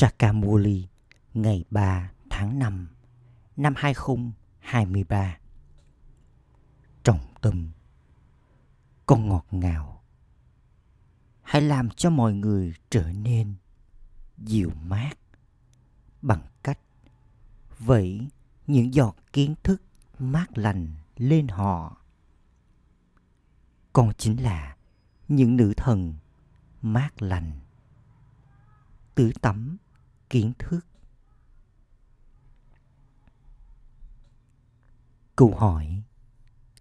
Sakamuli, ngày 3 tháng 5 năm 2023 Trọng tâm Con ngọt ngào. Hãy làm cho mọi người trở nên dịu mát bằng cách vẩy những giọt kiến thức mát lành lên họ. Con chính là những nữ thần mát lành. Tứ tắm kiến thức. Câu hỏi,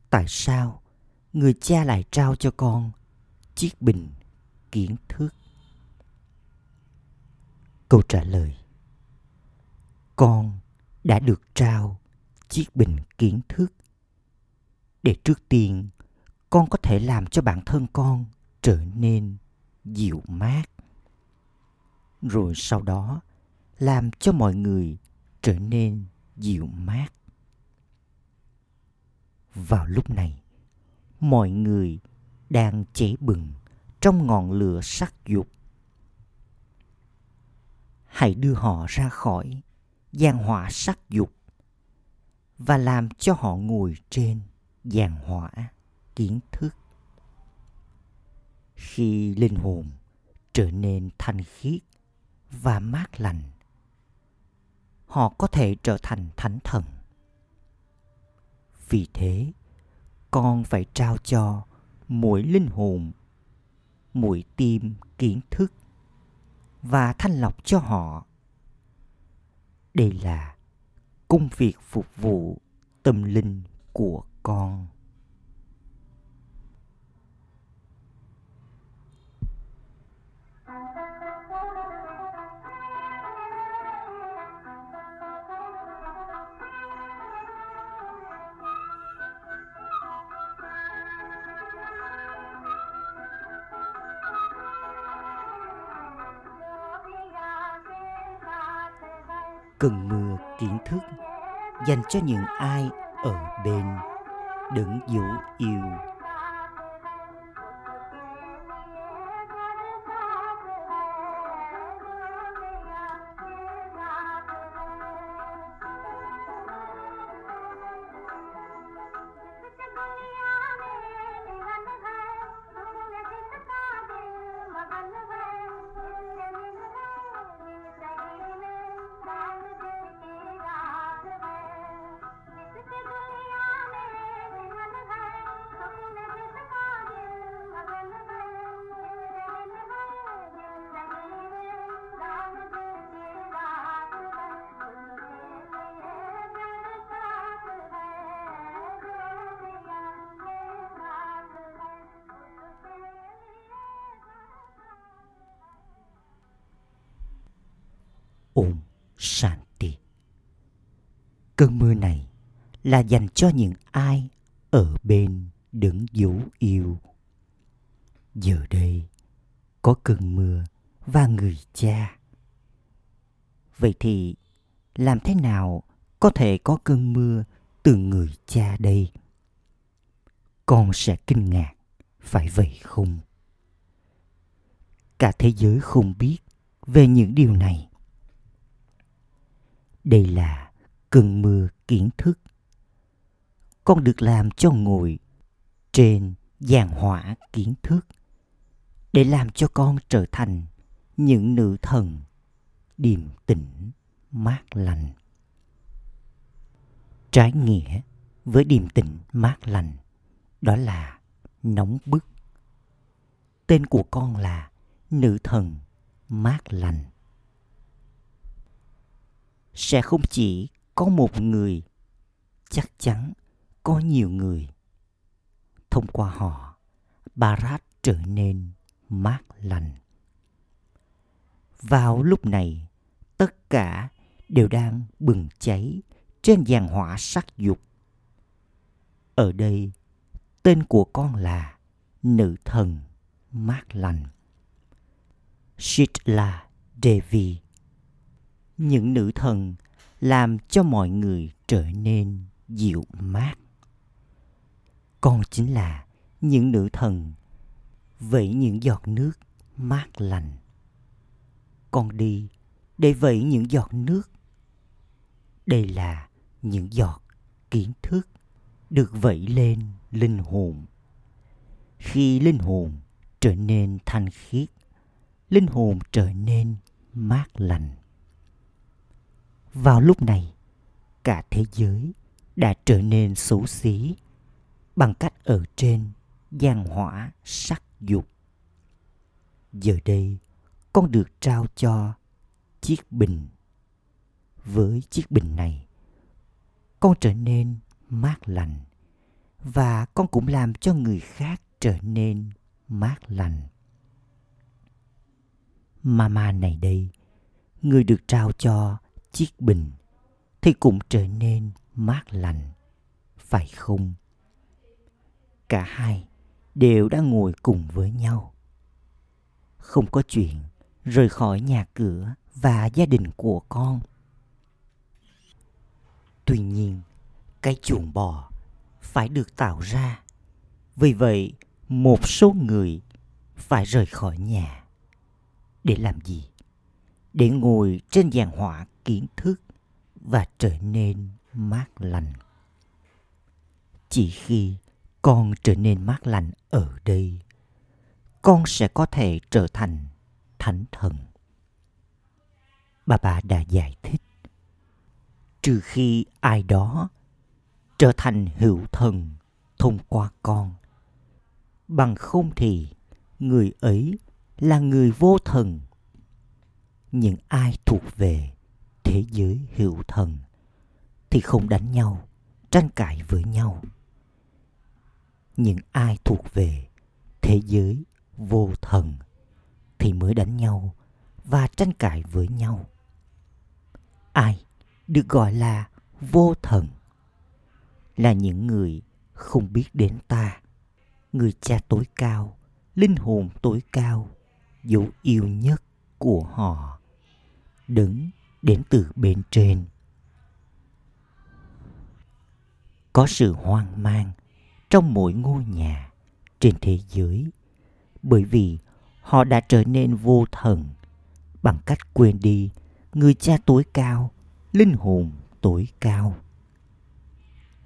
tại sao người cha lại trao cho con chiếc bình kiến thức? Câu trả lời, con đã được trao chiếc bình kiến thức để trước tiên con có thể làm cho bản thân con trở nên dịu mát. Rồi sau đó làm cho mọi người trở nên dịu mát. Vào lúc này, mọi người đang cháy bừng trong ngọn lửa sắc dục. Hãy đưa họ ra khỏi giàn hỏa sắc dục và làm cho họ ngồi trên giàn hỏa kiến thức. Khi linh hồn trở nên thanh khiết và mát lành họ có thể trở thành thánh thần. Vì thế, con phải trao cho mỗi linh hồn, mỗi tim kiến thức và thanh lọc cho họ. Đây là công việc phục vụ tâm linh của con. Cơn mưa kiến thức dành cho những ai ở bên. Đứng dấu yêu. Om Shanti. Cơn mưa này là dành cho những ai ở bên đứng dấu yêu. Giờ đây có cơn mưa và người cha. Vậy thì làm thế nào có thể có cơn mưa từ người cha đây? Con sẽ kinh ngạc, phải vậy không? Cả thế giới không biết về những điều này đây là cơn mưa kiến thức. Con được làm cho ngồi trên giàn hỏa kiến thức để làm cho con trở thành những nữ thần điềm tĩnh, mát lành. Trái nghĩa với điềm tĩnh, mát lành, đó là nóng bức. Tên của con là nữ thần mát lành sẽ không chỉ có một người, chắc chắn có nhiều người. Thông qua họ barat trở nên mát lành. Vào lúc này, tất cả đều đang bừng cháy trên giàn hỏa sắc dục. Ở đây, tên của con là nữ thần mát lành. Shitla Devi những nữ thần làm cho mọi người trở nên dịu mát con chính là những nữ thần vẫy những giọt nước mát lành con đi để vẩy những giọt nước. Đây là những giọt kiến thức được vẩy lên linh hồn. Khi linh hồn trở nên thanh khiết, linh hồn trở nên mát lành. Vào lúc này, cả thế giới đã trở nên xấu xí bằng cách ở trên gian hỏa sắc dục. Giờ đây, con được trao cho chiếc bình. Với chiếc bình này, con trở nên mát lành và con cũng làm cho người khác trở nên mát lành. Mama này đây, người được trao cho chiếc bình thì cũng trở nên mát lành, phải không? Cả hai đều đã ngồi cùng với nhau. Không có chuyện rời khỏi nhà cửa và gia đình của con. Tuy nhiên, cái chuồng bò phải được tạo ra. Vì vậy, một số người phải rời khỏi nhà. Để làm gì? Để ngồi trên giàn hỏa kiến thức và trở nên mát lành. Chỉ khi con trở nên mát lành ở đây, con sẽ có thể trở thành thánh thần. Bà bà đã giải thích. Trừ khi ai đó trở thành hữu thần thông qua con. Bằng không thì người ấy là người vô thần. Những ai thuộc về thế giới hữu thần thì không đánh nhau, tranh cãi với nhau. Những ai thuộc về thế giới vô thần thì mới đánh nhau và tranh cãi với nhau. Ai được gọi là vô thần là những người không biết đến ta, người cha tối cao, linh hồn tối cao, dấu yêu nhất của họ, đứng đến từ bên trên. Có sự hoang mang trong mỗi ngôi nhà trên thế giới bởi vì họ đã trở nên vô thần bằng cách quên đi người cha tối cao, linh hồn tối cao.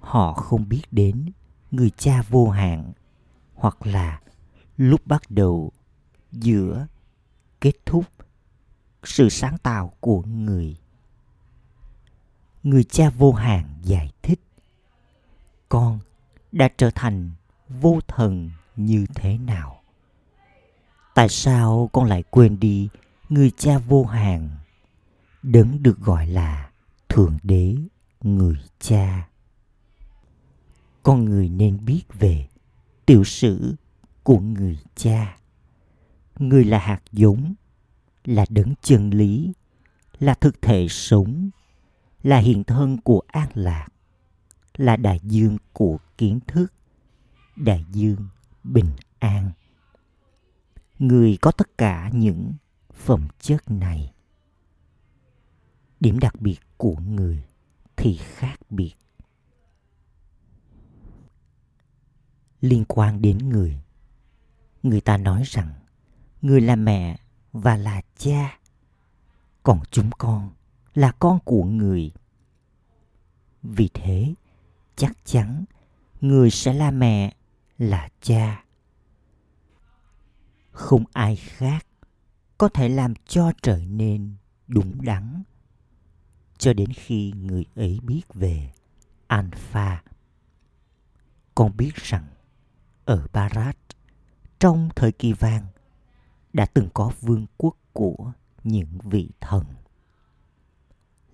Họ không biết đến người cha vô hạn hoặc là lúc bắt đầu, giữa, kết thúc sự sáng tạo của người. Người cha vô hạn giải thích, con đã trở thành vô thần như thế nào? Tại sao con lại quên đi người cha vô hạn đấng được gọi là thượng đế người cha? Con người nên biết về tiểu sử của người cha. Người là hạt giống là đấng chân lý, là thực thể sống, là hiện thân của an lạc, là đại dương của kiến thức, đại dương bình an. Người có tất cả những phẩm chất này. Điểm đặc biệt của người thì khác biệt. Liên quan đến người. Người ta nói rằng, người là mẹ và là cha. Còn chúng con là con của người. Vì thế, chắc chắn người sẽ là mẹ, là cha. Không ai khác có thể làm cho trở nên đúng đắn. Cho đến khi người ấy biết về alpha. Con biết rằng ở barat, trong thời kỳ vàng đã từng có vương quốc của những vị thần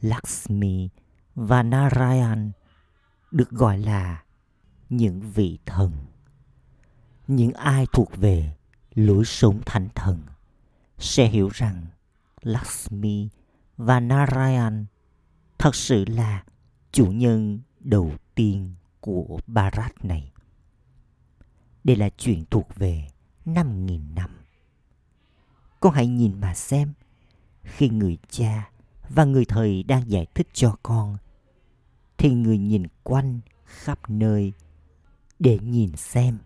lakshmi và narayan được gọi là những vị thần những ai thuộc về lối sống thánh thần sẽ hiểu rằng Lakshmi và Narayan thật sự là chủ nhân đầu tiên của Bharat này. Đây là chuyện thuộc về 5.000 năm. Con hãy nhìn mà xem, khi người cha và người thầy đang giải thích cho con, thì người nhìn quanh khắp nơi để nhìn xem.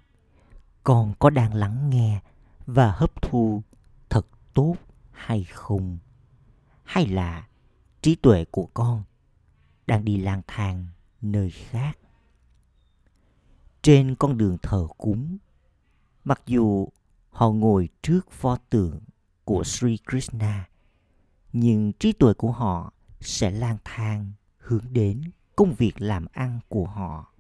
Con có đang lắng nghe và hấp thu thật tốt hay không? Hay là trí tuệ của con đang đi lang thang nơi khác? Trên con đường thờ cúng mặc dù họ ngồi trước pho tượng của sri krishna, nhưng trí tuệ của họ sẽ lang thang hướng đến công việc làm ăn của họ.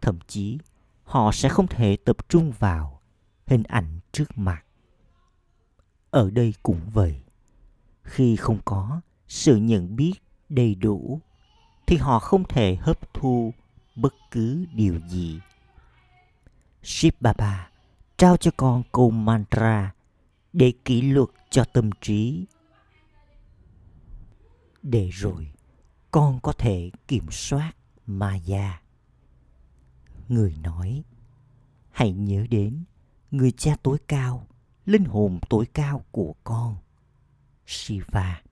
Thậm chí, họ sẽ không thể tập trung vào hình ảnh trước mặt. Ở đây cũng vậy. Khi không có sự nhận biết đầy đủ, thì họ không thể hấp thu bất cứ điều gì. Shiv Baba trao cho con câu mantra để kỷ luật cho tâm trí để rồi con có thể kiểm soát ma già Người nói, hãy nhớ đến người cha tối cao, linh hồn tối cao của con, Shiva.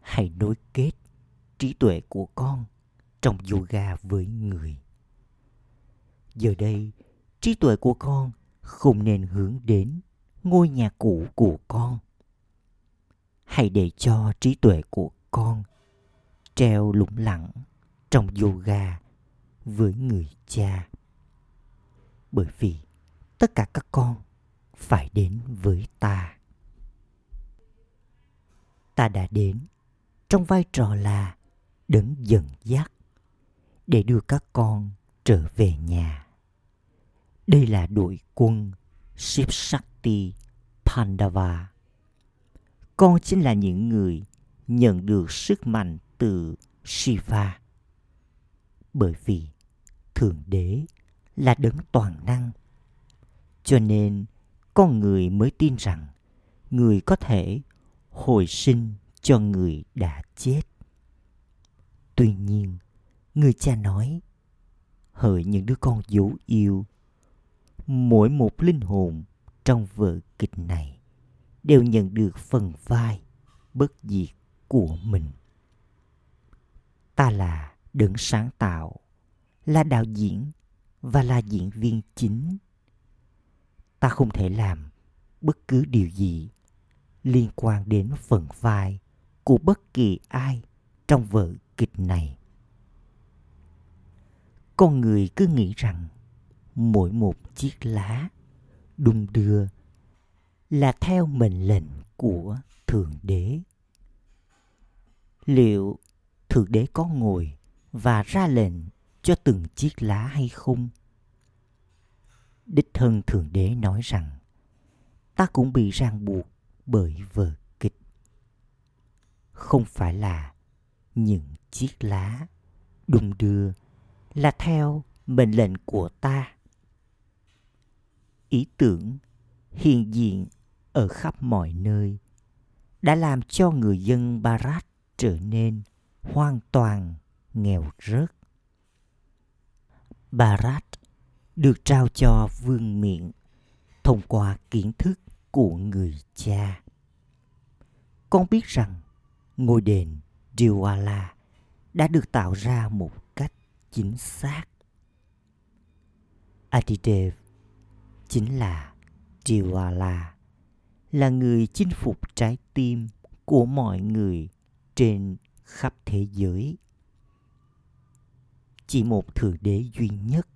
Hãy nối kết trí tuệ của con trong yoga với người. Giờ đây, trí tuệ của con không nên hướng đến ngôi nhà cũ của con. Hãy để cho trí tuệ của con treo lủng lẳng trong yoga với người cha. Bởi vì tất cả các con phải đến với ta. Ta đã đến trong vai trò là đấng dẫn dắt để đưa các con trở về nhà. Đây là đội quân Shiv Shakti Pandava. Con chính là những người nhận được sức mạnh từ Shiva. Bởi vì Thượng Đế là đấng toàn năng. Cho nên con người mới tin rằng người có thể hồi sinh cho người đã chết. Tuy nhiên, người cha nói, hỡi những đứa con dấu yêu, mỗi một linh hồn trong vở kịch này đều nhận được phần vai bất diệt của mình. Ta là đấng sáng tạo, là đạo diễn và là diễn viên chính. Ta không thể làm bất cứ điều gì liên quan đến phần vai của bất kỳ ai trong vở kịch này. Con người cứ nghĩ rằng mỗi một chiếc lá đung đưa là theo mệnh lệnh của thượng đế. Liệu thượng đế có ngồi và ra lệnh cho từng chiếc lá hay không? Đích thân thượng đế nói rằng, ta cũng bị ràng buộc bởi vở kịch. Không phải là những chiếc lá đung đưa là theo mệnh lệnh của ta ý tưởng hiện diện ở khắp mọi nơi đã làm cho người dân Barat trở nên hoàn toàn nghèo rớt. Barat được trao cho vương miện thông qua kiến thức của người cha. Con biết rằng ngôi đền Diwala đã được tạo ra một cách chính xác. Adidev chính là Diwala, là người chinh phục trái tim của mọi người trên khắp thế giới. Chỉ một thượng đế duy nhất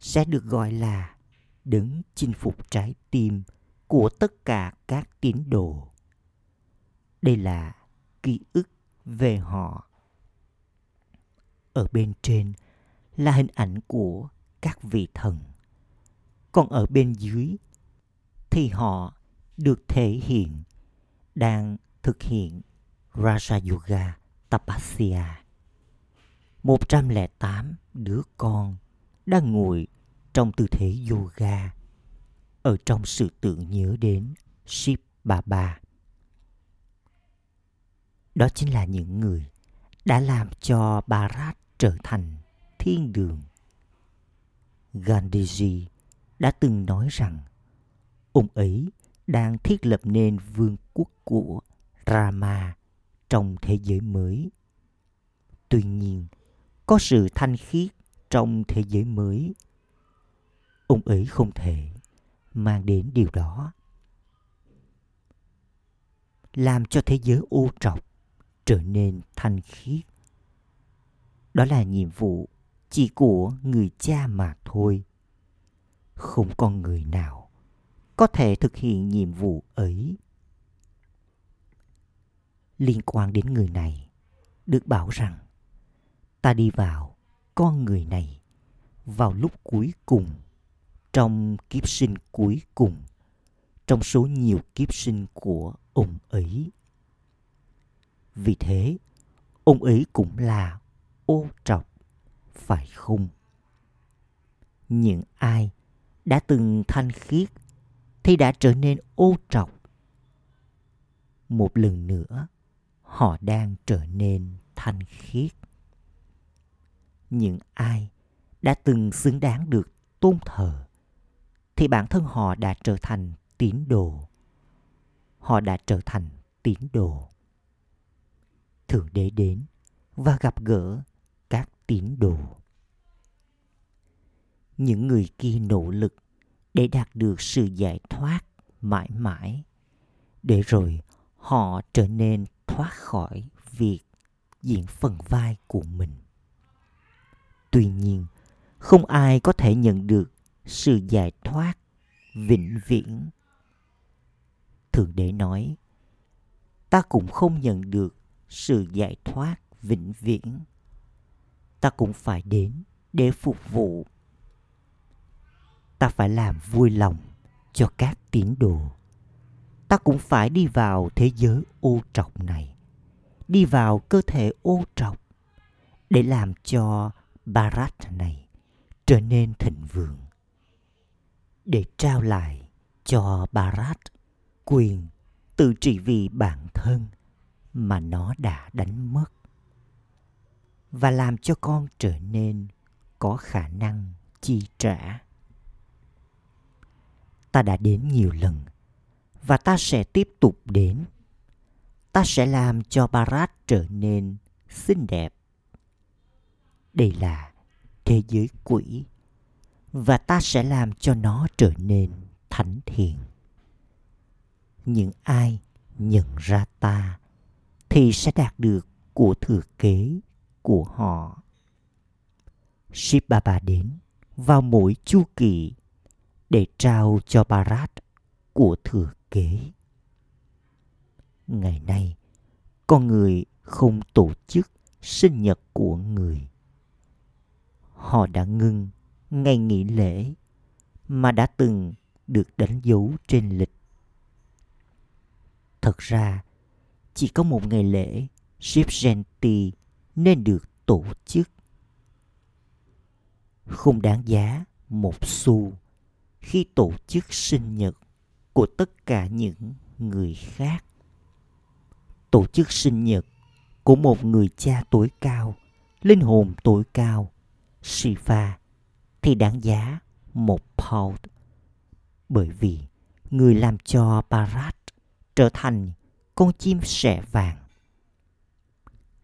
sẽ được gọi là đấng chinh phục trái tim của tất cả các tín đồ. Đây là ký ức về họ. Ở bên trên là hình ảnh của các vị thần. Còn ở bên dưới, thì họ được thể hiện, đang thực hiện Raja Yoga Tapasya. 108 đứa con đang ngồi trong tư thế yoga ở trong sự tưởng nhớ đến Shiv Baba. Đó chính là những người đã làm cho Bharat trở thành thiên đường. Gandhiji đã từng nói rằng ông ấy đang thiết lập nên vương quốc của Rama trong thế giới mới. Tuy nhiên, có sự thanh khiết trong thế giới mới. Ông ấy không thể mang đến điều đó. làm cho thế giới ô trọc trở nên thanh khiết đó là nhiệm vụ chỉ của người cha mà thôi không con người nào có thể thực hiện nhiệm vụ ấy. Liên quan đến người này, được bảo rằng ta đi vào con người này vào lúc cuối cùng, trong kiếp sinh cuối cùng, trong số nhiều kiếp sinh của ông ấy. Vì thế, ông ấy cũng là ô trọc, phải không? Những ai đã từng thanh khiết, thì đã trở nên ô trọc. Một lần nữa, họ đang trở nên thanh khiết. Những ai đã từng xứng đáng được tôn thờ, thì bản thân họ đã trở thành tín đồ. Họ đã trở thành tín đồ. Thượng đế đến và gặp gỡ các tín đồ những người kia nỗ lực để đạt được sự giải thoát mãi mãi, để rồi họ trở nên thoát khỏi việc diễn phần vai của mình. Tuy nhiên, không ai có thể nhận được sự giải thoát vĩnh viễn. Thượng đế nói, ta cũng không nhận được sự giải thoát vĩnh viễn. Ta cũng phải đến để phục vụ ta phải làm vui lòng cho các tín đồ. Ta cũng phải đi vào thế giới ô trọc này, đi vào cơ thể ô trọc để làm cho barat này trở nên thịnh vượng, để trao lại cho barat quyền tự trị vì bản thân mà nó đã đánh mất và làm cho con trở nên có khả năng chi trả ta đã đến nhiều lần, và ta sẽ tiếp tục đến. Ta sẽ làm cho barat trở nên xinh đẹp. Đây là thế giới quỷ, và ta sẽ làm cho nó trở nên thánh thiện. Những ai nhận ra ta thì sẽ đạt được của thừa kế của họ. Shiv Baba đến vào mỗi chu kỳ để trao cho Bharat của thừa kế. Ngày nay, con người không tổ chức sinh nhật của người. Họ đã ngưng ngày nghỉ lễ mà đã từng được đánh dấu trên lịch. Thật ra, chỉ có một ngày lễ Ship Jayanti nên được tổ chức. Không đáng giá một xu khi tổ chức sinh nhật của tất cả những người khác. Tổ chức sinh nhật của một người cha tối cao, linh hồn tối cao, Shiva thì đáng giá một pound. Bởi vì người làm cho Bharat trở thành con chim sẻ vàng.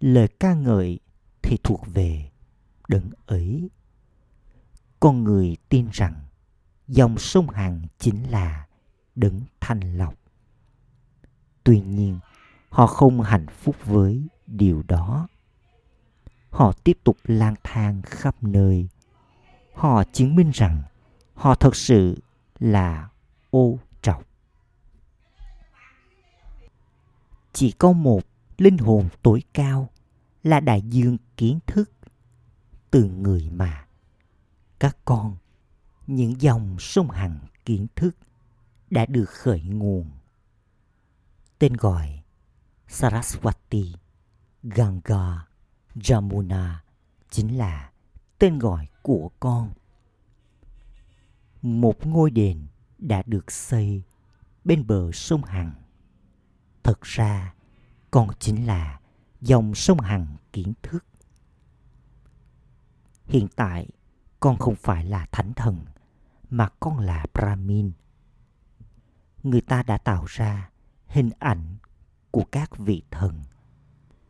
Lời ca ngợi thì thuộc về đấng ấy. Con người tin rằng dòng sông Hằng chính là đấng thanh lọc. Tuy nhiên, họ không hạnh phúc với điều đó. Họ tiếp tục lang thang khắp nơi. Họ chứng minh rằng họ thật sự là ô trọc. Chỉ có một linh hồn tối cao là đại dương kiến thức từ người mà các con những dòng sông hằng kiến thức đã được khởi nguồn. Tên gọi saraswati, ganga, jamuna chính là tên gọi của con. Một ngôi đền đã được xây bên bờ sông hằng. Thật ra con chính là dòng sông hằng kiến thức. Hiện tại, con không phải là thánh thần mà con là brahmin người ta đã tạo ra hình ảnh của các vị thần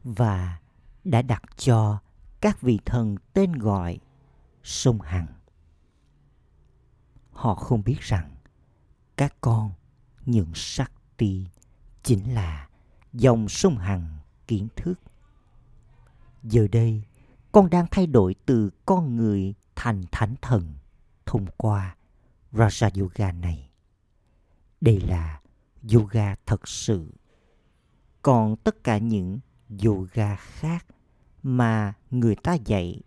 và đã đặt cho các vị thần tên gọi sông hằng họ không biết rằng các con những sắc ti chính là dòng sông Hằng kiến thức. Giờ đây, con đang thay đổi từ con người thành thánh thần thông qua Raja Yoga này. Đây là yoga thật sự. Còn tất cả những yoga khác mà người ta dạy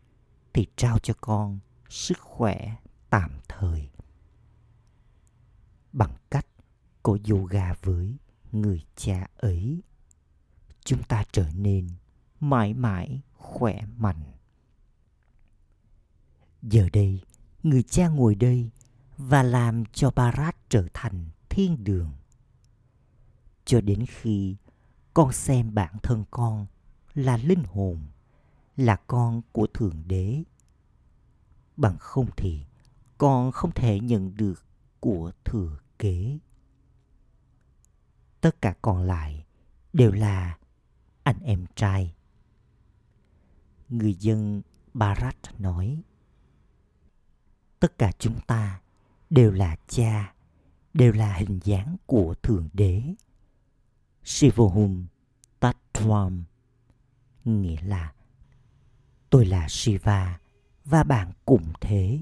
thì trao cho con sức khỏe tạm thời bằng cách của yoga với người cha ấy, chúng ta trở nên mãi mãi khỏe mạnh giờ đây, người cha ngồi đây và làm cho Barat trở thành thiên đường. Cho đến khi con xem bản thân con là linh hồn, là con của thượng đế. Bằng không thì con không thể nhận được của thừa kế. Tất cả còn lại đều là anh em trai. Người dân barat nói, tất cả chúng ta đều là cha, đều là hình dáng của thượng đế. Shivohum tattvam nghĩa là, tôi là shiva và bạn cũng thế.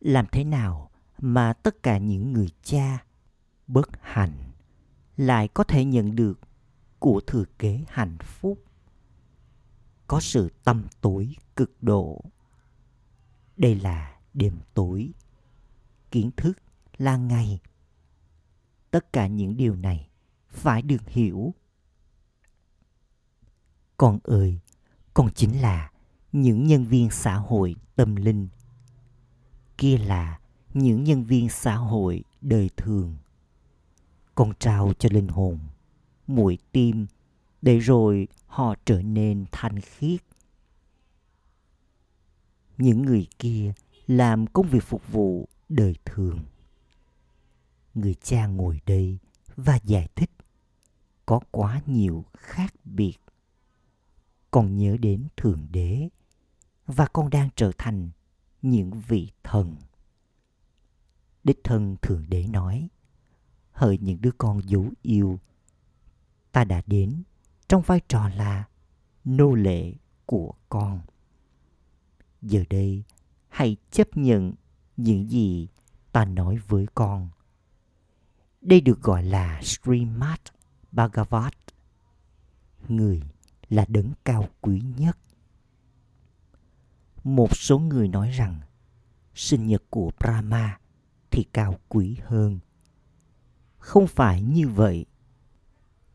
Làm thế nào mà tất cả những người cha bất hạnh lại có thể nhận được của thừa kế hạnh phúc? Có sự tâm tối cực độ. Đây là đêm tối. Kiến thức là ngày. Tất cả những điều này phải được hiểu. Con ơi, con chính là những nhân viên xã hội tâm linh. Kia là những nhân viên xã hội đời thường. Con trao cho linh hồn mũi tim để rồi họ trở nên thanh khiết. Những người kia làm công việc phục vụ đời thường. Người cha ngồi đây và giải thích, có quá nhiều khác biệt. Con nhớ đến thượng đế và con đang trở thành những vị thần. Đích thân thượng đế nói, hỡi những đứa con dấu yêu, ta đã đến trong vai trò là nô lệ của con. Giờ đây hãy chấp nhận những gì ta nói với con đây được gọi là Srimad Bhagavat. Người là đấng cao quý nhất. Một số người nói rằng sinh nhật của Brahma thì cao quý hơn. Không phải như vậy.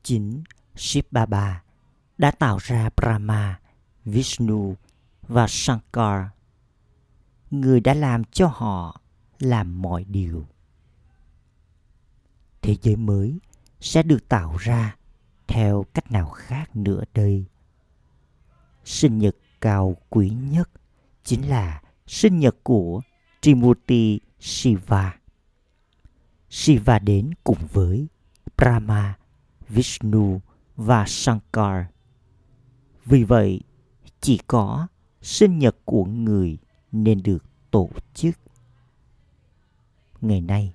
Chính Shiv Baba đã tạo ra Brahma, Vishnu và Shankar. Người đã làm cho họ làm mọi điều. Thế giới mới sẽ được tạo ra theo cách nào khác nữa đây? Sinh nhật cao quý nhất chính là sinh nhật của Trimurti Shiva. Shiva đến cùng với Brahma, Vishnu và Shankar. Vì vậy, chỉ có sinh nhật của người nên được tổ chức. Ngày nay,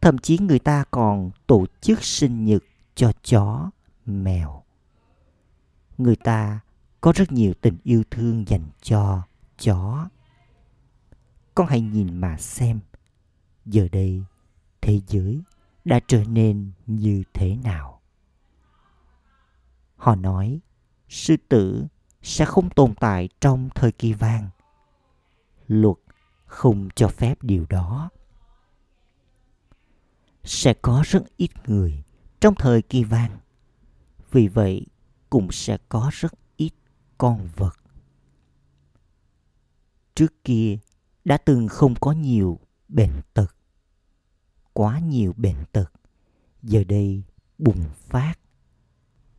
thậm chí người ta còn tổ chức sinh nhật cho chó, mèo. Người ta có rất nhiều tình yêu thương dành cho chó. Con hãy nhìn mà xem, giờ đây thế giới đã trở nên như thế nào. Họ nói, sư tử sẽ không tồn tại trong thời kỳ vàng. Luật không cho phép điều đó. Sẽ có rất ít người trong thời kỳ vàng. Vì vậy, cũng sẽ có rất ít con vật. Trước kia đã từng không có nhiều bệnh tật. Quá nhiều bệnh tật giờ đây bùng phát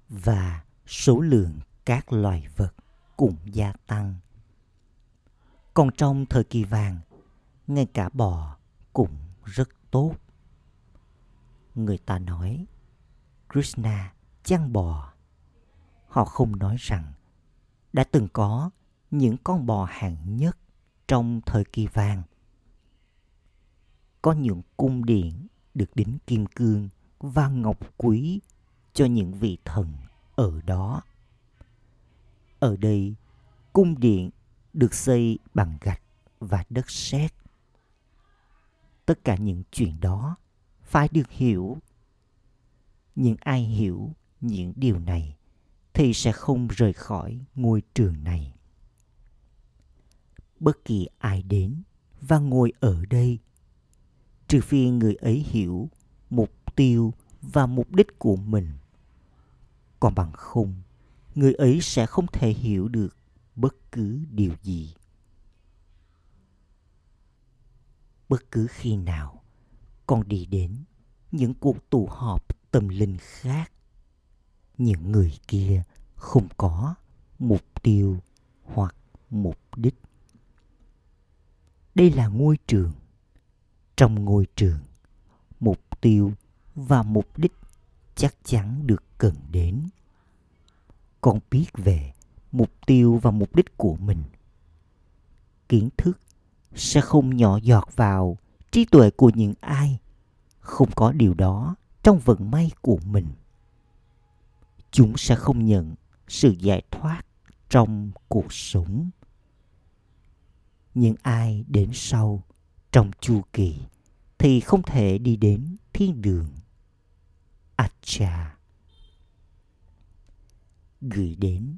và số lượng các loài vật cũng gia tăng. Còn trong thời kỳ vàng, ngay cả bò cũng rất tốt. Người ta nói Krishna chăn bò. Họ không nói rằng đã từng có những con bò hạng nhất trong thời kỳ vàng. Có những cung điện được đính kim cương và ngọc quý cho những vị thần ở đó. Ở đây, cung điện được xây bằng gạch và đất sét. Tất cả những chuyện đó phải được hiểu. Những ai hiểu những điều này thì sẽ không rời khỏi ngôi trường này. Bất kỳ ai đến và ngồi ở đây, trừ phi người ấy hiểu mục tiêu và mục đích của mình. Còn bằng không, người ấy sẽ không thể hiểu được bất cứ điều gì. Bất cứ khi nào con đi đến những cuộc tụ họp tâm linh khác, những người kia không có mục tiêu hoặc mục đích. Đây là ngôi trường. Trong ngôi trường, mục tiêu và mục đích chắc chắn được cần đến con biết về mục tiêu và mục đích của mình. Kiến thức sẽ không nhỏ giọt vào trí tuệ của những ai không có điều đó trong vận may của mình. Chúng sẽ không nhận sự giải thoát trong cuộc sống. Những ai đến sau trong chu kỳ thì không thể đi đến thiên đường. Acha. Gửi đến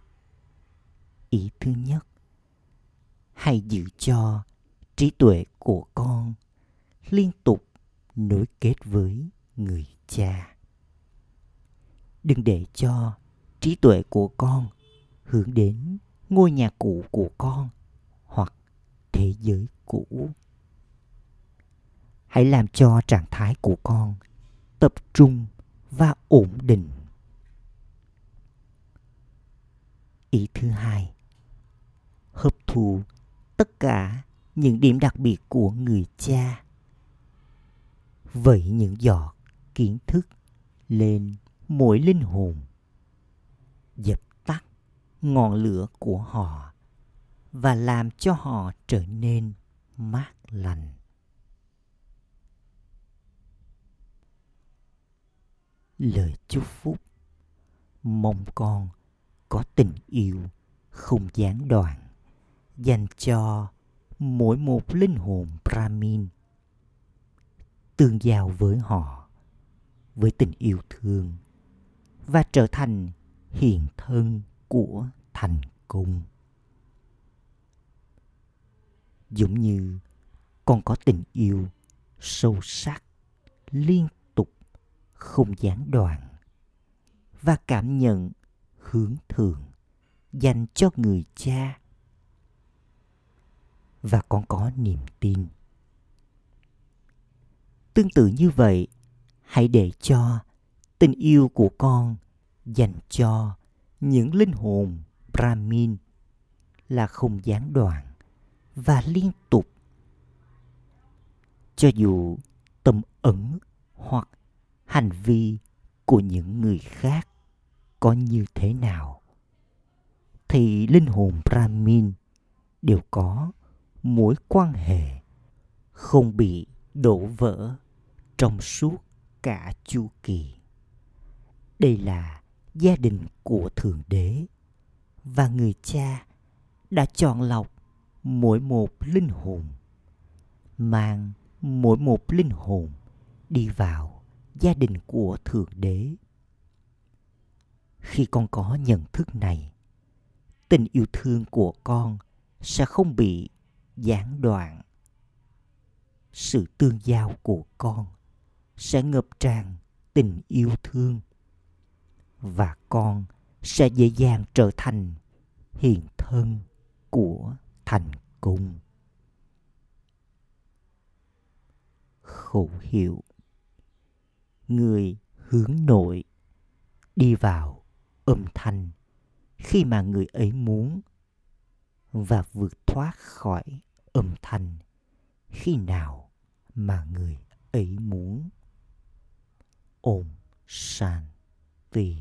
ý thứ nhất. Hãy giữ cho trí tuệ của con liên tục nối kết với người cha. Đừng để cho trí tuệ của con hướng đến ngôi nhà cũ của con hoặc thế giới cũ. Hãy làm cho trạng thái của con tập trung và ổn định. Ý thứ hai thù tất cả những điểm đặc biệt của người cha. Vậy những giọt kiến thức lên mỗi linh hồn, dập tắt ngọn lửa của họ và làm cho họ trở nên mát lành. Lời chúc phúc mong con có tình yêu không gián đoạn dành cho mỗi một linh hồn Brahmin, tương giao với họ, với tình yêu thương và trở thành hiện thân của thành công. Giống như con có tình yêu sâu sắc, liên tục, không gián đoạn và cảm nhận hướng thượng dành cho người cha và con có niềm tin. Tương tự như vậy, hãy để cho tình yêu của con dành cho những linh hồn brahmin là không gián đoạn và liên tục. Cho dù tâm ẩn hoặc hành vi của những người khác có như thế nào, thì linh hồn brahmin đều có mối quan hệ không bị đổ vỡ trong suốt cả chu kỳ. Đây là gia đình của thượng đế và người cha đã chọn lọc mỗi một linh hồn, mang mỗi một linh hồn đi vào gia đình của thượng đế. Khi con có nhận thức này, tình yêu thương của con sẽ không bị gián đoạn. Sự tương giao của con sẽ ngập tràn tình yêu thương và con sẽ dễ dàng trở thành hiện thân của thành công. Khẩu hiệu. Người hướng nội đi vào âm thanh khi mà người ấy muốn và vượt thoát khỏi âm thanh khi nào mà người ấy muốn. Ôm shanti.